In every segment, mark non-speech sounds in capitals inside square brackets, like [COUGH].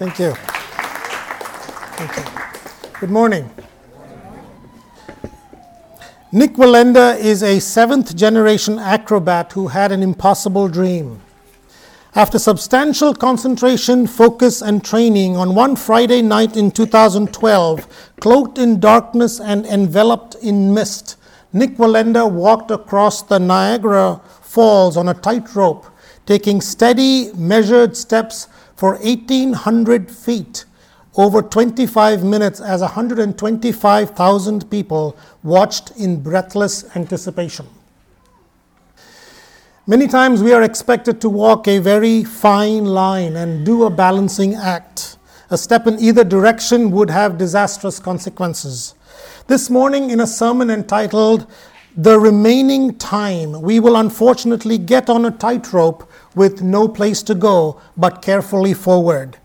Thank you. Thank you. Good morning. Nick Wallenda is a seventh generation acrobat who had an impossible dream. After substantial concentration, focus, and training, on one Friday night in 2012, cloaked in darkness and enveloped in mist, Nick Wallenda walked across the Niagara Falls on a tightrope, taking steady, measured steps for 1,800 feet over 25 minutes as 125,000 people watched in breathless anticipation. Many times we are expected to walk a very fine line and do a balancing act. A step in either direction would have disastrous consequences. This morning, in a sermon entitled The Remaining Time, we will unfortunately get on a tightrope with no place to go but carefully forward.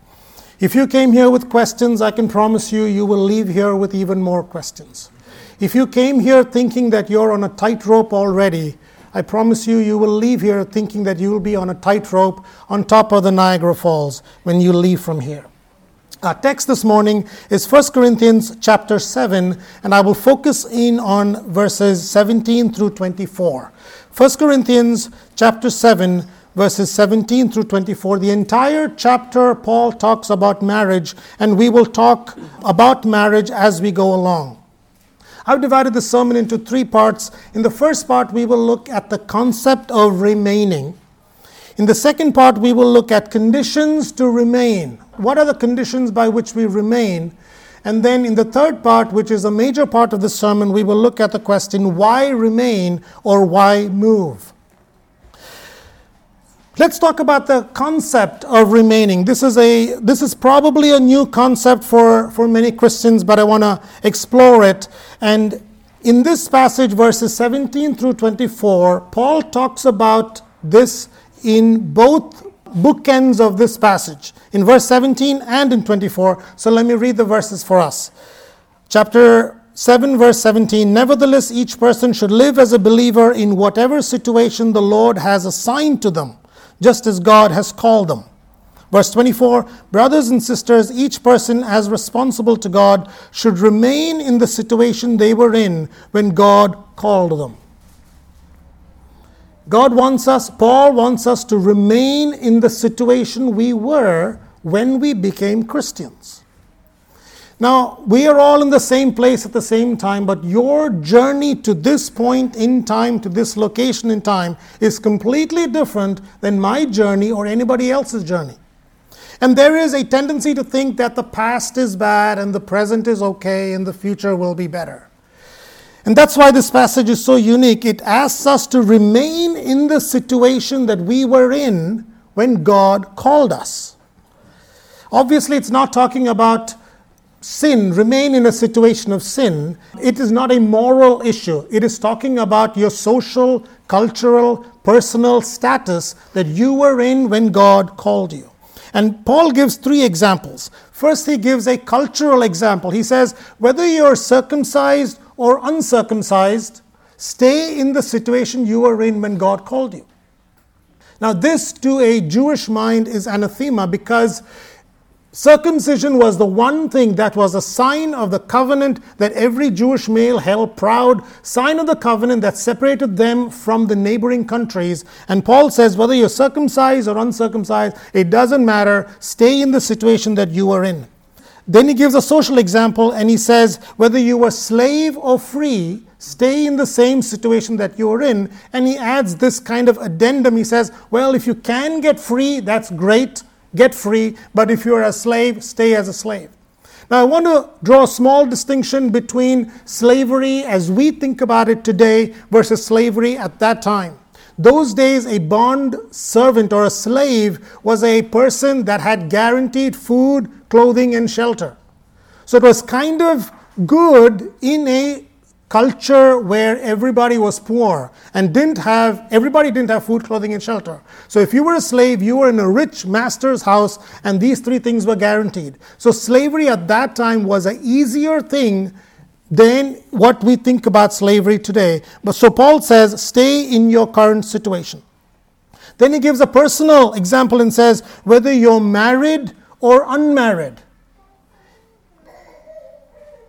If you came here with questions, I can promise you, you will leave here with even more questions. If you came here thinking that you're on a tightrope already, I promise you, you will leave here thinking that you will be on a tightrope on top of the Niagara Falls when you leave from here. Our text this morning is 1 Corinthians chapter 7, and I will focus in on verses 17 through 24. 1 Corinthians chapter 7, verses 17 through 24. The entire chapter, Paul talks about marriage, and we will talk about marriage as we go along. I've divided the sermon into three parts. In the first part, we will look at the concept of remaining. In the second part, we will look at conditions to remain. What are the conditions by which we remain? And then in the third part, which is a major part of the sermon, we will look at the question why remain or why move? Let's talk about the concept of remaining. This is, a, this is probably a new concept for, for many Christians, but I want to explore it. And in this passage, verses 17 through 24, Paul talks about this in both bookends of this passage, in verse 17 and in 24. So let me read the verses for us. Chapter 7, verse 17 Nevertheless, each person should live as a believer in whatever situation the Lord has assigned to them, just as God has called them. Verse 24 Brothers and sisters, each person as responsible to God should remain in the situation they were in when God called them. God wants us, Paul wants us to remain in the situation we were when we became Christians. Now, we are all in the same place at the same time, but your journey to this point in time, to this location in time, is completely different than my journey or anybody else's journey. And there is a tendency to think that the past is bad and the present is okay and the future will be better. And that's why this passage is so unique. It asks us to remain in the situation that we were in when God called us. Obviously, it's not talking about sin, remain in a situation of sin. It is not a moral issue. It is talking about your social, cultural, personal status that you were in when God called you. And Paul gives three examples. First, he gives a cultural example. He says, whether you're circumcised or uncircumcised, stay in the situation you were in when God called you. Now, this to a Jewish mind is anathema because circumcision was the one thing that was a sign of the covenant that every Jewish male held proud, sign of the covenant that separated them from the neighboring countries. And Paul says, whether you're circumcised or uncircumcised, it doesn't matter, stay in the situation that you are in. Then he gives a social example and he says, whether you were slave or free, stay in the same situation that you're in. And he adds this kind of addendum. He says, well, if you can get free, that's great, get free. But if you're a slave, stay as a slave. Now, I want to draw a small distinction between slavery as we think about it today versus slavery at that time. Those days, a bond servant or a slave was a person that had guaranteed food, clothing, and shelter. So it was kind of good in a culture where everybody was poor and didn't have everybody didn't have food clothing and shelter so if you were a slave you were in a rich master's house and these three things were guaranteed so slavery at that time was an easier thing than what we think about slavery today. But so Paul says, stay in your current situation. Then he gives a personal example and says, whether you're married or unmarried.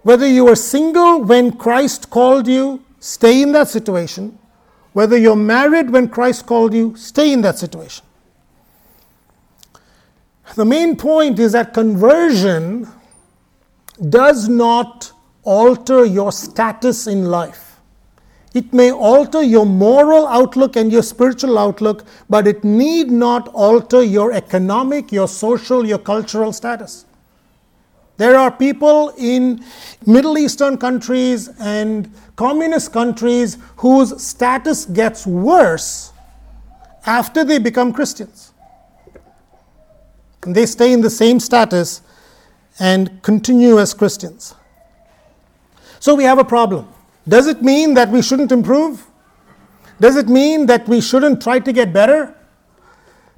Whether you were single when Christ called you, stay in that situation. Whether you're married when Christ called you, stay in that situation. The main point is that conversion does not alter your status in life. It may alter your moral outlook and your spiritual outlook, but it need not alter your economic, your social, your cultural status. There are people in Middle Eastern countries and communist countries whose status gets worse after they become Christians. And they stay in the same status and continue as Christians. So we have a problem. Does it mean that we shouldn't improve? Does it mean that we shouldn't try to get better?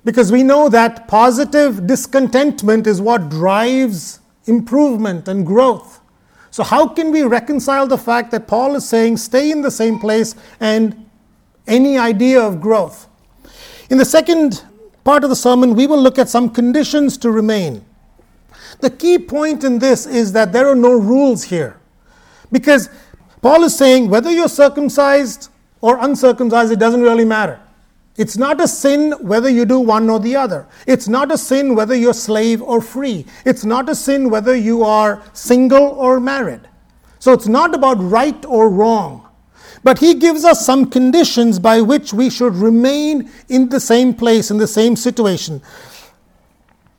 Because we know that positive discontentment is what drives improvement and growth. So, how can we reconcile the fact that Paul is saying stay in the same place and any idea of growth? In the second part of the sermon, we will look at some conditions to remain. The key point in this is that there are no rules here. Because Paul is saying whether you're circumcised or uncircumcised, it doesn't really matter. It's not a sin whether you do one or the other. It's not a sin whether you're slave or free. It's not a sin whether you are single or married. So it's not about right or wrong. But he gives us some conditions by which we should remain in the same place, in the same situation.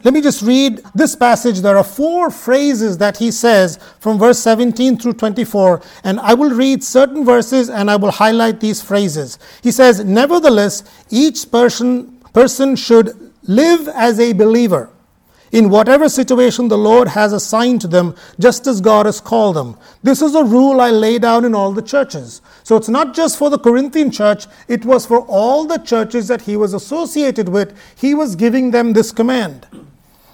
Let me just read this passage. There are four phrases that he says from verse 17 through 24, and I will read certain verses and I will highlight these phrases. He says, Nevertheless, each person, person should live as a believer in whatever situation the Lord has assigned to them, just as God has called them. This is a rule I lay down in all the churches. So it's not just for the Corinthian church, it was for all the churches that he was associated with. He was giving them this command.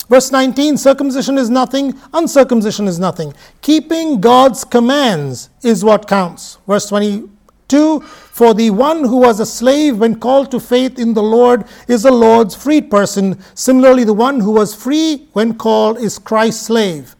Verse 19 circumcision is nothing, uncircumcision is nothing. Keeping God's commands is what counts. Verse 22 For the one who was a slave when called to faith in the Lord is the Lord's freed person. Similarly, the one who was free when called is Christ's slave.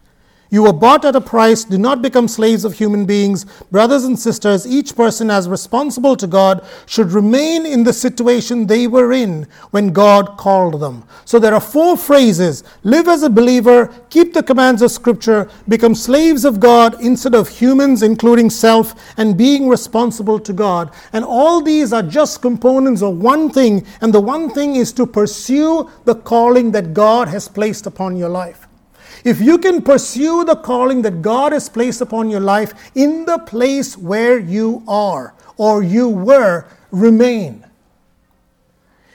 You were bought at a price. Do not become slaves of human beings. Brothers and sisters, each person as responsible to God should remain in the situation they were in when God called them. So there are four phrases live as a believer, keep the commands of Scripture, become slaves of God instead of humans, including self, and being responsible to God. And all these are just components of one thing, and the one thing is to pursue the calling that God has placed upon your life. If you can pursue the calling that God has placed upon your life in the place where you are or you were, remain.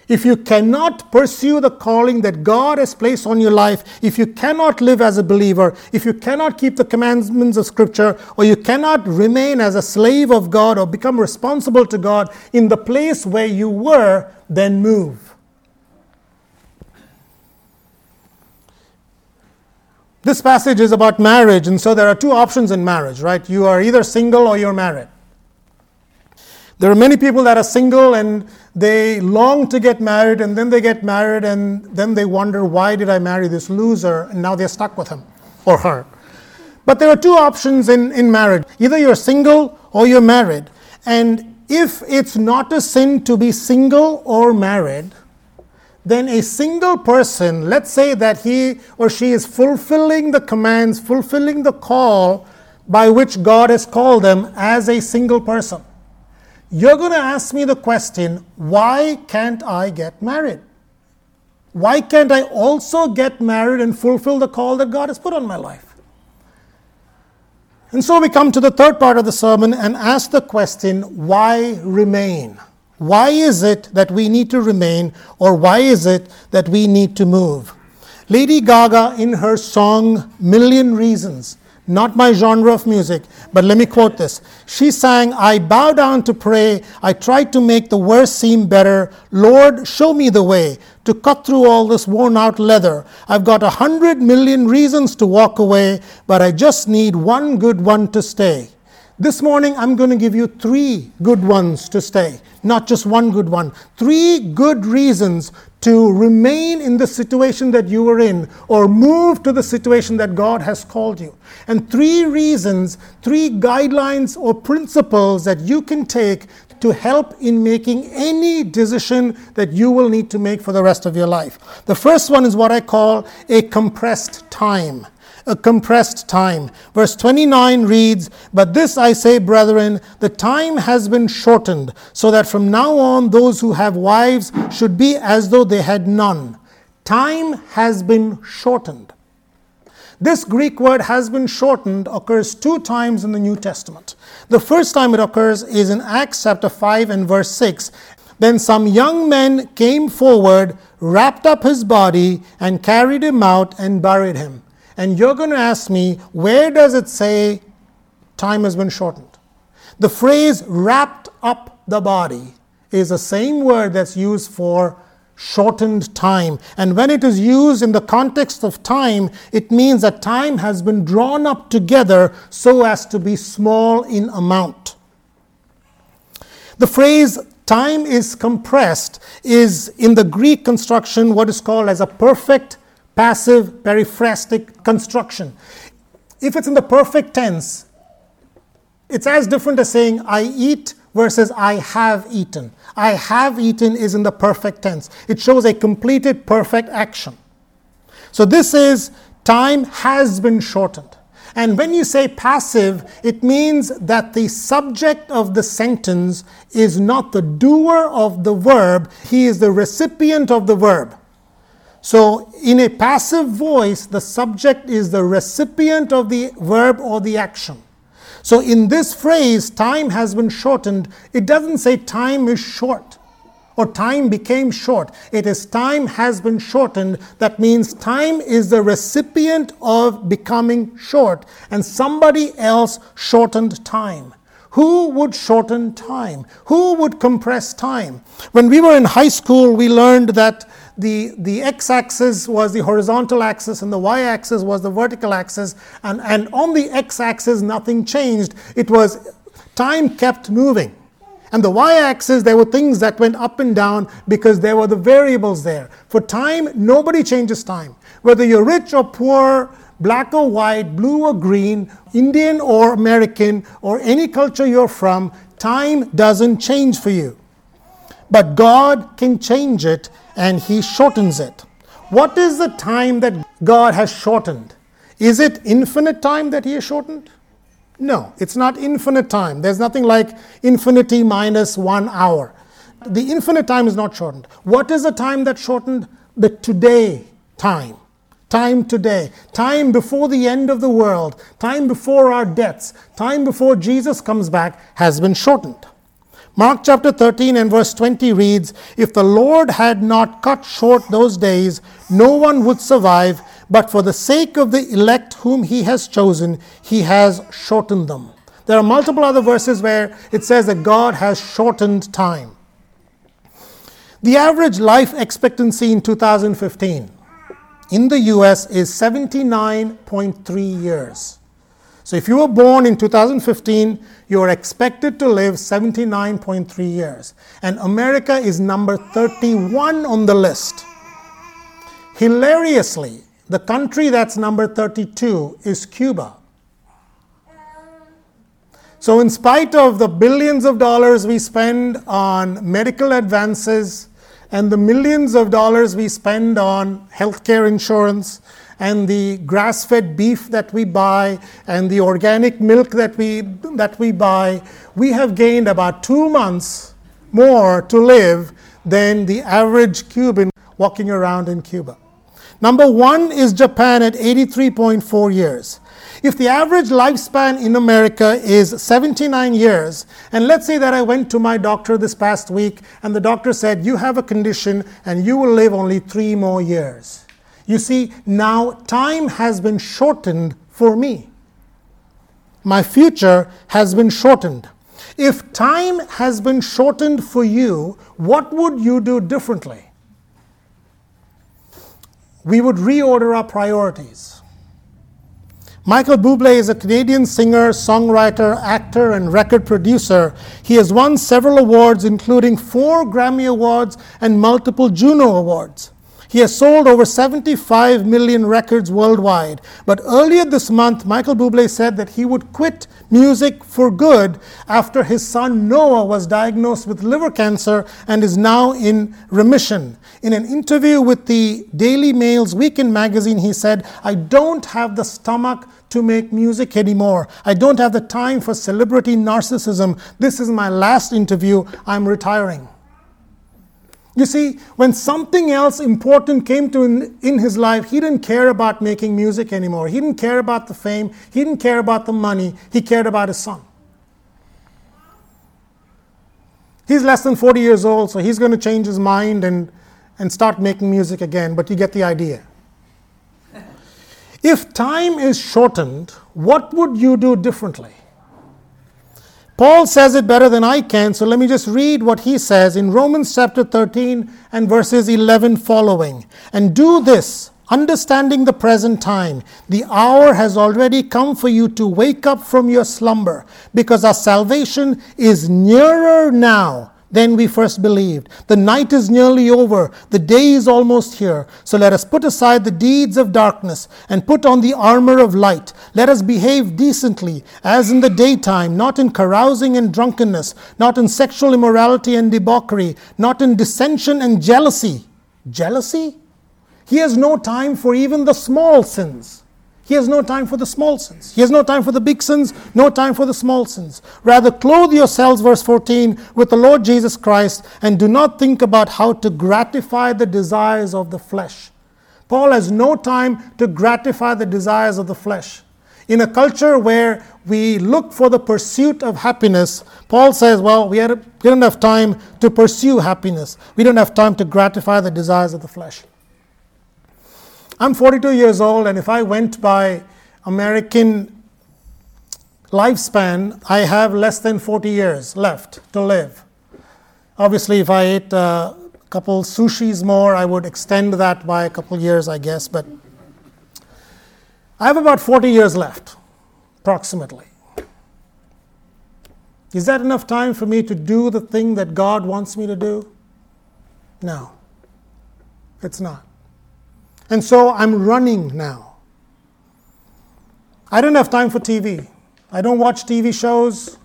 If you cannot pursue the calling that God has placed on your life, if you cannot live as a believer, if you cannot keep the commandments of Scripture, or you cannot remain as a slave of God or become responsible to God in the place where you were, then move. This passage is about marriage, and so there are two options in marriage, right? You are either single or you're married. There are many people that are single and they long to get married, and then they get married, and then they wonder, why did I marry this loser? And now they're stuck with him or her. But there are two options in, in marriage either you're single or you're married. And if it's not a sin to be single or married, then a single person, let's say that he or she is fulfilling the commands, fulfilling the call by which God has called them as a single person. You're going to ask me the question why can't I get married? Why can't I also get married and fulfill the call that God has put on my life? And so we come to the third part of the sermon and ask the question why remain? Why is it that we need to remain, or why is it that we need to move? Lady Gaga, in her song Million Reasons, not my genre of music, but let me quote this. She sang, I bow down to pray. I try to make the worst seem better. Lord, show me the way to cut through all this worn out leather. I've got a hundred million reasons to walk away, but I just need one good one to stay. This morning, I'm going to give you three good ones to stay, not just one good one. Three good reasons to remain in the situation that you were in or move to the situation that God has called you. And three reasons, three guidelines or principles that you can take to help in making any decision that you will need to make for the rest of your life. The first one is what I call a compressed time a compressed time. Verse 29 reads, But this I say, brethren, the time has been shortened, so that from now on those who have wives should be as though they had none. Time has been shortened. This Greek word has been shortened occurs two times in the New Testament. The first time it occurs is in Acts chapter 5 and verse 6. Then some young men came forward, wrapped up his body, and carried him out and buried him. And you're going to ask me, where does it say time has been shortened? The phrase wrapped up the body is the same word that's used for shortened time. And when it is used in the context of time, it means that time has been drawn up together so as to be small in amount. The phrase time is compressed is in the Greek construction what is called as a perfect passive periphrastic construction. If it's in the perfect tense, it's as different as saying I eat versus I have eaten. I have eaten is in the perfect tense. It shows a completed perfect action. So this is time has been shortened. And when you say passive, it means that the subject of the sentence is not the doer of the verb, he is the recipient of the verb. So, in a passive voice, the subject is the recipient of the verb or the action. So, in this phrase, time has been shortened, it doesn't say time is short or time became short. It is time has been shortened. That means time is the recipient of becoming short, and somebody else shortened time. Who would shorten time? Who would compress time? When we were in high school, we learned that the, the x axis was the horizontal axis and the y axis was the vertical axis. And, and on the x axis, nothing changed. It was time kept moving. And the y axis, there were things that went up and down because there were the variables there. For time, nobody changes time. Whether you're rich or poor, black or white, blue or green, Indian or American, or any culture you're from, time doesn't change for you. But God can change it and He shortens it. What is the time that God has shortened? Is it infinite time that He has shortened? No, it's not infinite time. There's nothing like infinity minus one hour. The infinite time is not shortened. What is the time that shortened? The today time. Time today. Time before the end of the world. Time before our deaths. Time before Jesus comes back has been shortened. Mark chapter 13 and verse 20 reads If the Lord had not cut short those days, no one would survive, but for the sake of the elect whom he has chosen, he has shortened them. There are multiple other verses where it says that God has shortened time. The average life expectancy in 2015 in the US is 79.3 years. So if you were born in 2015, you are expected to live 79.3 years. And America is number 31 on the list. Hilariously, the country that's number 32 is Cuba. So, in spite of the billions of dollars we spend on medical advances and the millions of dollars we spend on healthcare insurance and the grass fed beef that we buy and the organic milk that we, that we buy, we have gained about two months more to live than the average Cuban walking around in Cuba. Number one is Japan at 83.4 years. If the average lifespan in America is 79 years, and let's say that I went to my doctor this past week and the doctor said, You have a condition and you will live only three more years. You see, now time has been shortened for me. My future has been shortened. If time has been shortened for you, what would you do differently? We would reorder our priorities. Michael Bublé is a Canadian singer, songwriter, actor, and record producer. He has won several awards, including four Grammy Awards and multiple Juno Awards. He has sold over 75 million records worldwide. But earlier this month, Michael Bublé said that he would quit music for good after his son Noah was diagnosed with liver cancer and is now in remission. In an interview with the Daily Mail's Weekend magazine, he said, I don't have the stomach to make music anymore. I don't have the time for celebrity narcissism. This is my last interview. I'm retiring. You see, when something else important came to in, in his life, he didn't care about making music anymore. He didn't care about the fame. He didn't care about the money. He cared about his son. He's less than 40 years old, so he's going to change his mind and, and start making music again, but you get the idea. If time is shortened, what would you do differently? Paul says it better than I can, so let me just read what he says in Romans chapter 13 and verses 11 following. And do this, understanding the present time. The hour has already come for you to wake up from your slumber, because our salvation is nearer now than we first believed. The night is nearly over, the day is almost here. So let us put aside the deeds of darkness and put on the armor of light. Let us behave decently, as in the daytime, not in carousing and drunkenness, not in sexual immorality and debauchery, not in dissension and jealousy. Jealousy? He has no time for even the small sins. He has no time for the small sins. He has no time for the big sins, no time for the small sins. Rather, clothe yourselves, verse 14, with the Lord Jesus Christ and do not think about how to gratify the desires of the flesh. Paul has no time to gratify the desires of the flesh. In a culture where we look for the pursuit of happiness, Paul says, well, we, don't have time to pursue happiness. We don't have time to gratify the desires of the flesh. I'm 42 years old, and if I went by American lifespan, I have less than 40 years left to live. Obviously, if I ate a couple sushis more, I would extend that by a couple years, I guess, but I have about 40 years left, approximately. Is that enough time for me to do the thing that God wants me to do? No, it's not. And so I'm running now. I don't have time for TV. I don't watch TV shows.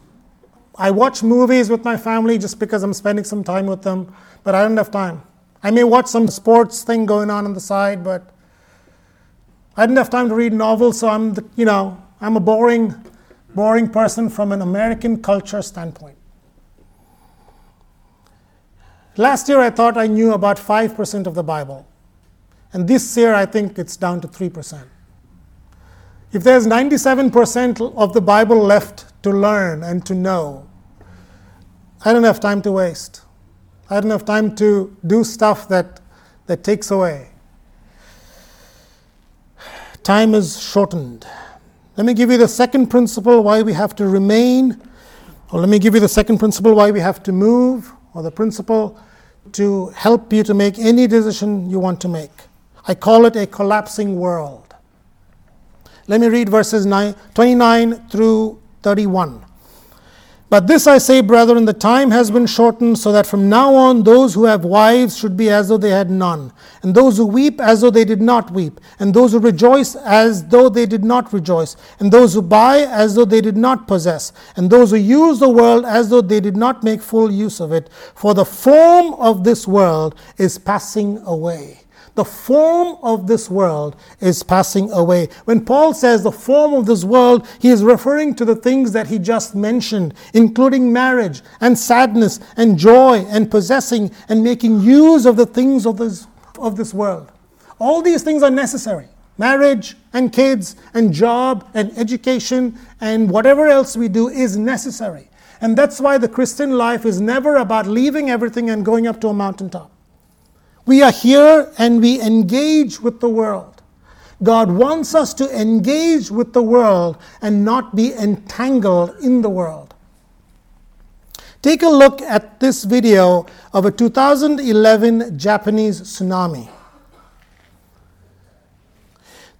I watch movies with my family just because I'm spending some time with them, but I don't have time. I may watch some sports thing going on on the side, but I didn't have time to read novels, so I'm, the, you know, I'm a boring, boring person from an American culture standpoint. Last year, I thought I knew about 5% of the Bible. And this year, I think it's down to 3%. If there's 97% of the Bible left to learn and to know, I don't have time to waste. I don't have time to do stuff that, that takes away. Time is shortened. Let me give you the second principle why we have to remain, or let me give you the second principle why we have to move, or the principle to help you to make any decision you want to make. I call it a collapsing world. Let me read verses 9, 29 through 31. But this I say, brethren, the time has been shortened, so that from now on those who have wives should be as though they had none, and those who weep as though they did not weep, and those who rejoice as though they did not rejoice, and those who buy as though they did not possess, and those who use the world as though they did not make full use of it. For the form of this world is passing away the form of this world is passing away. When Paul says the form of this world, he is referring to the things that he just mentioned, including marriage and sadness and joy and possessing and making use of the things of this, of this world. All these things are necessary marriage and kids and job and education and whatever else we do is necessary. And that's why the Christian life is never about leaving everything and going up to a mountaintop. We are here and we engage with the world. God wants us to engage with the world and not be entangled in the world. Take a look at this video of a 2011 Japanese tsunami.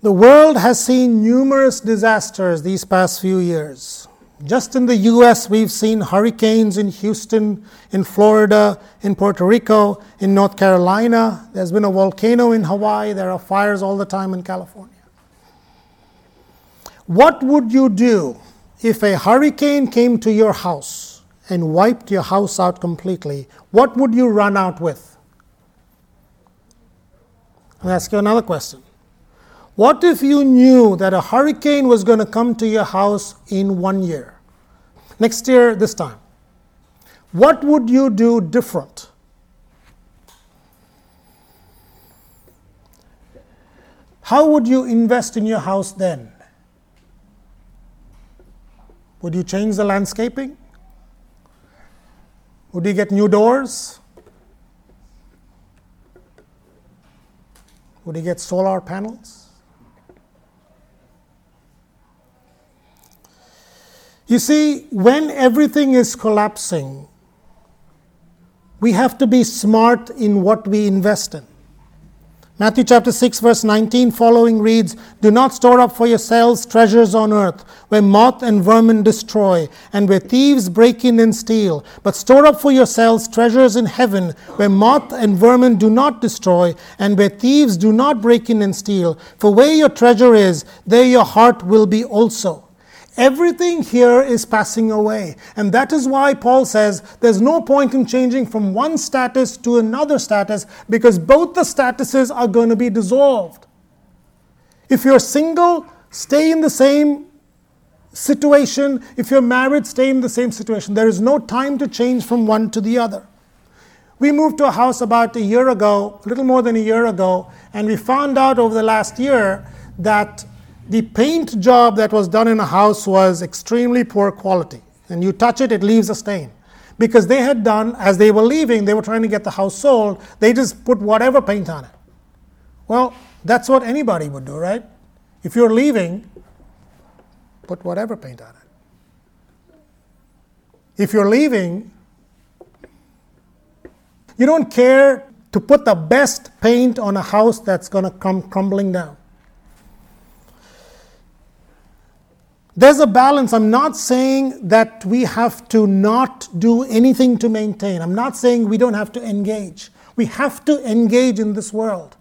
The world has seen numerous disasters these past few years. Just in the US, we've seen hurricanes in Houston, in Florida, in Puerto Rico, in North Carolina. There's been a volcano in Hawaii. There are fires all the time in California. What would you do if a hurricane came to your house and wiped your house out completely? What would you run out with? I'll ask you another question. What if you knew that a hurricane was going to come to your house in one year? Next year, this time. What would you do different? How would you invest in your house then? Would you change the landscaping? Would you get new doors? Would you get solar panels? You see, when everything is collapsing, we have to be smart in what we invest in. Matthew chapter 6, verse 19 following reads Do not store up for yourselves treasures on earth, where moth and vermin destroy, and where thieves break in and steal. But store up for yourselves treasures in heaven, where moth and vermin do not destroy, and where thieves do not break in and steal. For where your treasure is, there your heart will be also. Everything here is passing away. And that is why Paul says there's no point in changing from one status to another status because both the statuses are going to be dissolved. If you're single, stay in the same situation. If you're married, stay in the same situation. There is no time to change from one to the other. We moved to a house about a year ago, a little more than a year ago, and we found out over the last year that the paint job that was done in a house was extremely poor quality. And you touch it, it leaves a stain. Because they had done, as they were leaving, they were trying to get the house sold, they just put whatever paint on it. Well, that's what anybody would do, right? If you're leaving, put whatever paint on it. If you're leaving, you don't care to put the best paint on a house that's going to come crumbling down. There's a balance. I'm not saying that we have to not do anything to maintain. I'm not saying we don't have to engage. We have to engage in this world,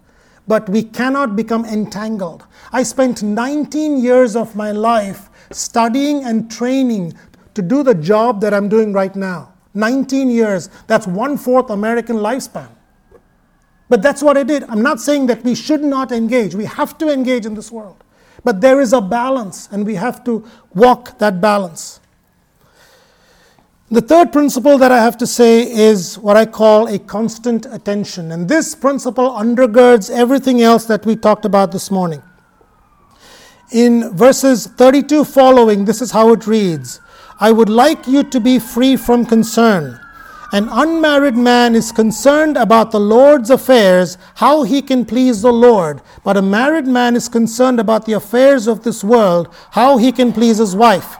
but we cannot become entangled. I spent 19 years of my life studying and training to do the job that I'm doing right now. 19 years. That's one fourth American lifespan. But that's what I did. I'm not saying that we should not engage. We have to engage in this world. But there is a balance, and we have to walk that balance. The third principle that I have to say is what I call a constant attention. And this principle undergirds everything else that we talked about this morning. In verses 32 following, this is how it reads I would like you to be free from concern an unmarried man is concerned about the Lord's affairs, how he can please the Lord. But a married man is concerned about the affairs of this world, how he can please his wife.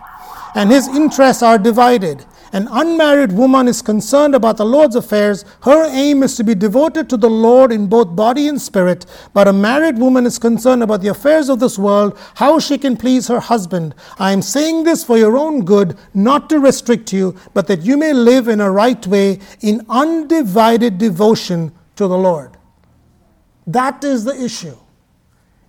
And his interests are divided. An unmarried woman is concerned about the Lord's affairs. Her aim is to be devoted to the Lord in both body and spirit. But a married woman is concerned about the affairs of this world, how she can please her husband. I am saying this for your own good, not to restrict you, but that you may live in a right way in undivided devotion to the Lord. That is the issue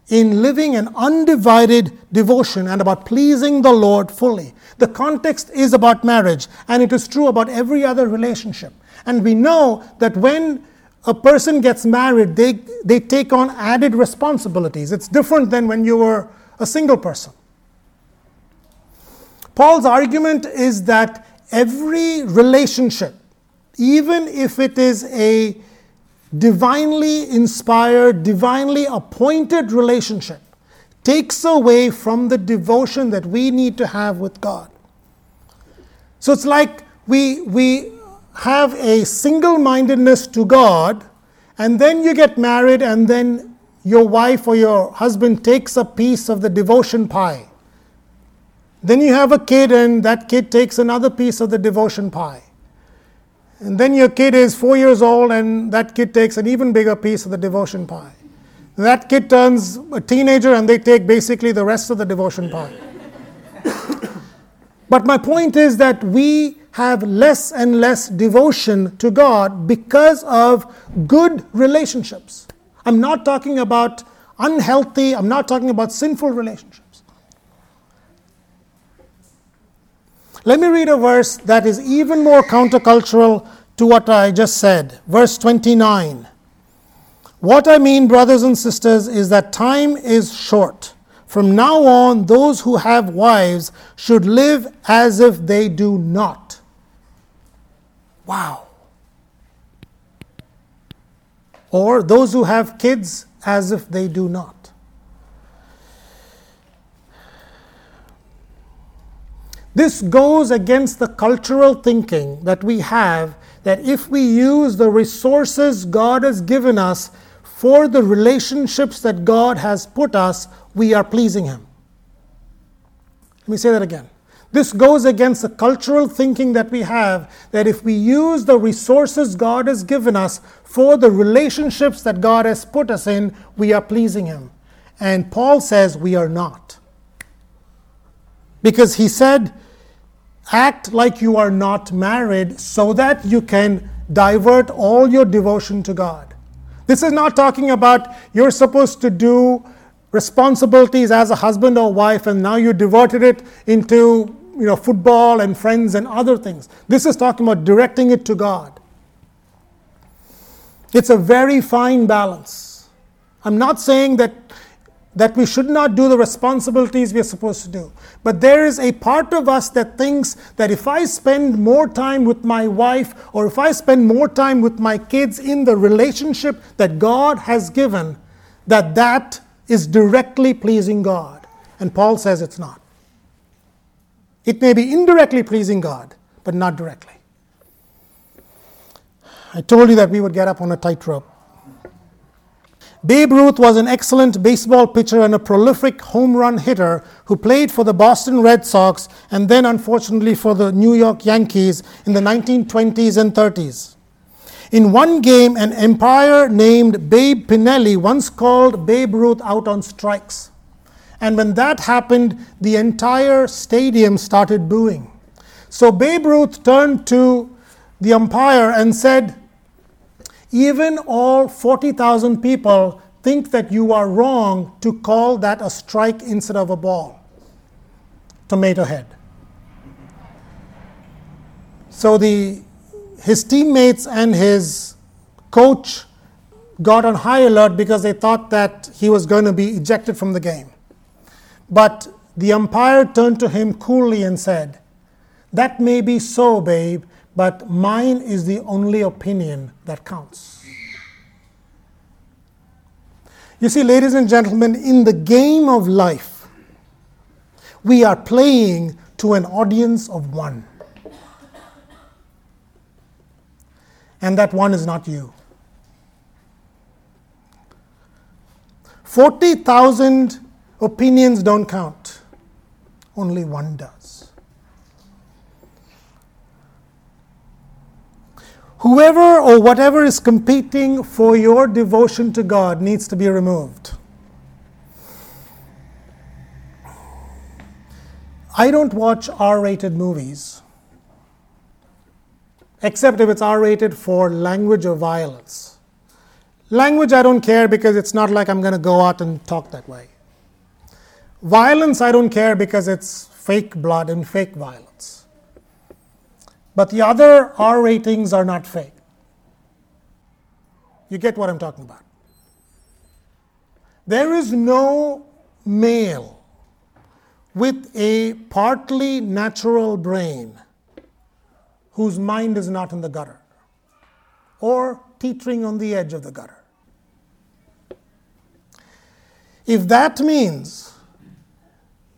in living an undivided devotion and about pleasing the Lord fully. The context is about marriage, and it is true about every other relationship. And we know that when a person gets married, they, they take on added responsibilities. It's different than when you were a single person. Paul's argument is that every relationship, even if it is a divinely inspired, divinely appointed relationship takes away from the devotion that we need to have with God. So it's like we, we have a single mindedness to God, and then you get married, and then your wife or your husband takes a piece of the devotion pie. Then you have a kid, and that kid takes another piece of the devotion pie. And then your kid is four years old, and that kid takes an even bigger piece of the devotion pie. That kid turns a teenager and they take basically the rest of the devotion pie. [COUGHS] but my point is that we have less and less devotion to God because of good relationships. I'm not talking about unhealthy, I'm not talking about sinful relationships. Let me read a verse that is even more countercultural to what I just said. Verse 29. What I mean, brothers and sisters, is that time is short. From now on, those who have wives should live as if they do not. Wow. Or those who have kids as if they do not. This goes against the cultural thinking that we have that if we use the resources God has given us for the relationships that God has put us, we are pleasing Him. Let me say that again. This goes against the cultural thinking that we have that if we use the resources God has given us for the relationships that God has put us in, we are pleasing Him. And Paul says we are not. Because he said, act like you are not married so that you can divert all your devotion to God. This is not talking about you're supposed to do responsibilities as a husband or wife and now you diverted it into you know football and friends and other things. This is talking about directing it to God. It's a very fine balance. I'm not saying that that we should not do the responsibilities we are supposed to do. But there is a part of us that thinks that if I spend more time with my wife or if I spend more time with my kids in the relationship that God has given, that that is directly pleasing God. And Paul says it's not. It may be indirectly pleasing God, but not directly. I told you that we would get up on a tightrope. Babe Ruth was an excellent baseball pitcher and a prolific home run hitter who played for the Boston Red Sox and then, unfortunately, for the New York Yankees in the 1920s and 30s. In one game, an umpire named Babe Pinelli once called Babe Ruth out on strikes. And when that happened, the entire stadium started booing. So Babe Ruth turned to the umpire and said, even all 40,000 people think that you are wrong to call that a strike instead of a ball. Tomato head. So the, his teammates and his coach got on high alert because they thought that he was going to be ejected from the game. But the umpire turned to him coolly and said, That may be so, babe, but mine is the only opinion that counts. You see, ladies and gentlemen, in the game of life, we are playing to an audience of one. And that one is not you. 40,000 opinions don't count, only one does. Whoever or whatever is competing for your devotion to God needs to be removed. I don't watch R rated movies, except if it's R rated for language or violence. Language, I don't care because it's not like I'm going to go out and talk that way. Violence, I don't care because it's fake blood and fake violence. But the other R ratings are not fake. You get what I'm talking about. There is no male with a partly natural brain whose mind is not in the gutter or teetering on the edge of the gutter. If that means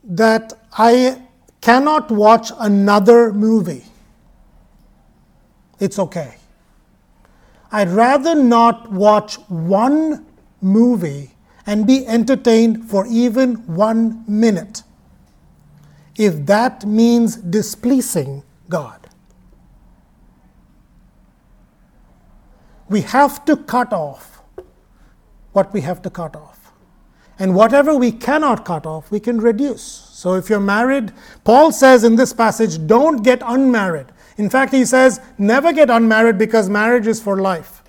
that I cannot watch another movie it's okay. I'd rather not watch one movie and be entertained for even one minute if that means displeasing God. We have to cut off what we have to cut off. And whatever we cannot cut off, we can reduce. So if you're married, Paul says in this passage, don't get unmarried. In fact, he says, never get unmarried because marriage is for life.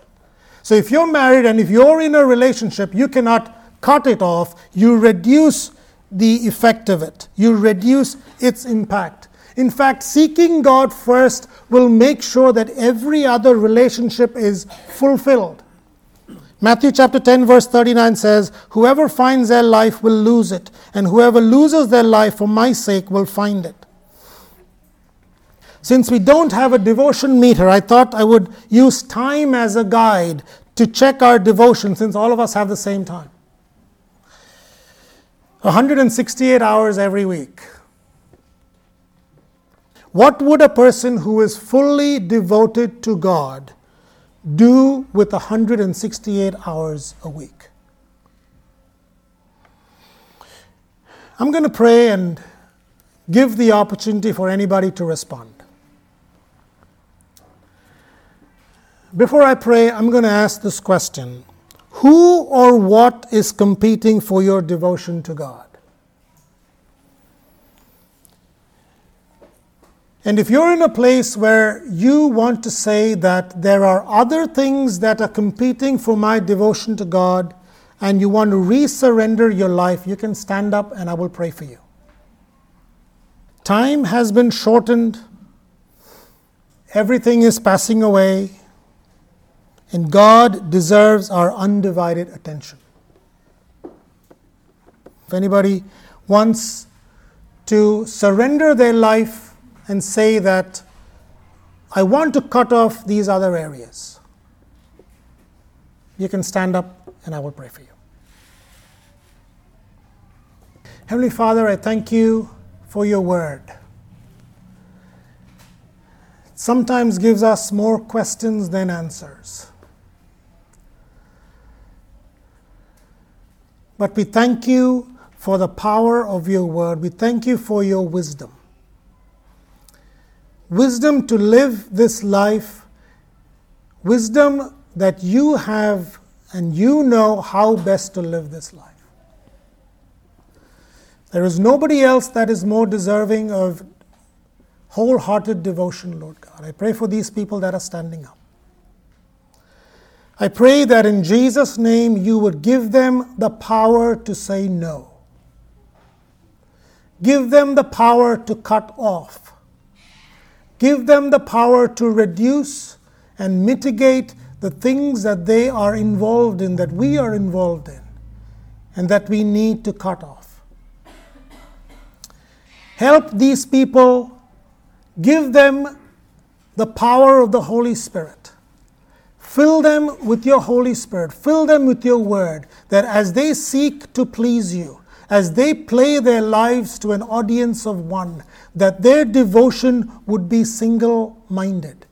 So if you're married and if you're in a relationship, you cannot cut it off. You reduce the effect of it, you reduce its impact. In fact, seeking God first will make sure that every other relationship is fulfilled. Matthew chapter 10, verse 39 says, Whoever finds their life will lose it, and whoever loses their life for my sake will find it. Since we don't have a devotion meter, I thought I would use time as a guide to check our devotion since all of us have the same time. 168 hours every week. What would a person who is fully devoted to God do with 168 hours a week? I'm going to pray and give the opportunity for anybody to respond. Before I pray, I'm going to ask this question Who or what is competing for your devotion to God? And if you're in a place where you want to say that there are other things that are competing for my devotion to God, and you want to resurrender your life, you can stand up and I will pray for you. Time has been shortened, everything is passing away, and God deserves our undivided attention. If anybody wants to surrender their life, and say that I want to cut off these other areas. You can stand up and I will pray for you. Heavenly Father, I thank you for your word. It sometimes gives us more questions than answers. But we thank you for the power of your word. We thank you for your wisdom wisdom to live this life, wisdom that you have and you know how best to live this life. There is nobody else that is more deserving of wholehearted devotion, Lord God. I pray for these people that are standing up. I pray that in Jesus' name you would give them the power to say no. Give them the power to cut off. Give them the power to reduce and mitigate the things that they are involved in, that we are involved in, and that we need to cut off. Help these people, give them the power of the Holy Spirit. Fill them with your Holy Spirit, fill them with your word, that as they seek to please you, as they play their lives to an audience of one, that their devotion would be single minded.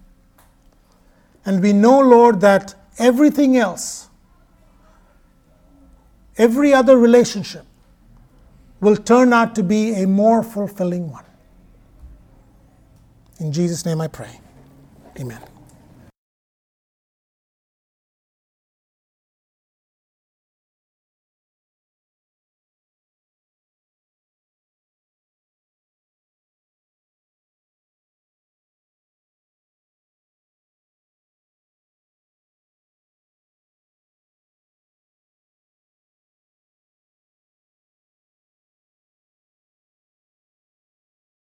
And we know, Lord, that everything else, every other relationship, will turn out to be a more fulfilling one. In Jesus' name I pray. Amen.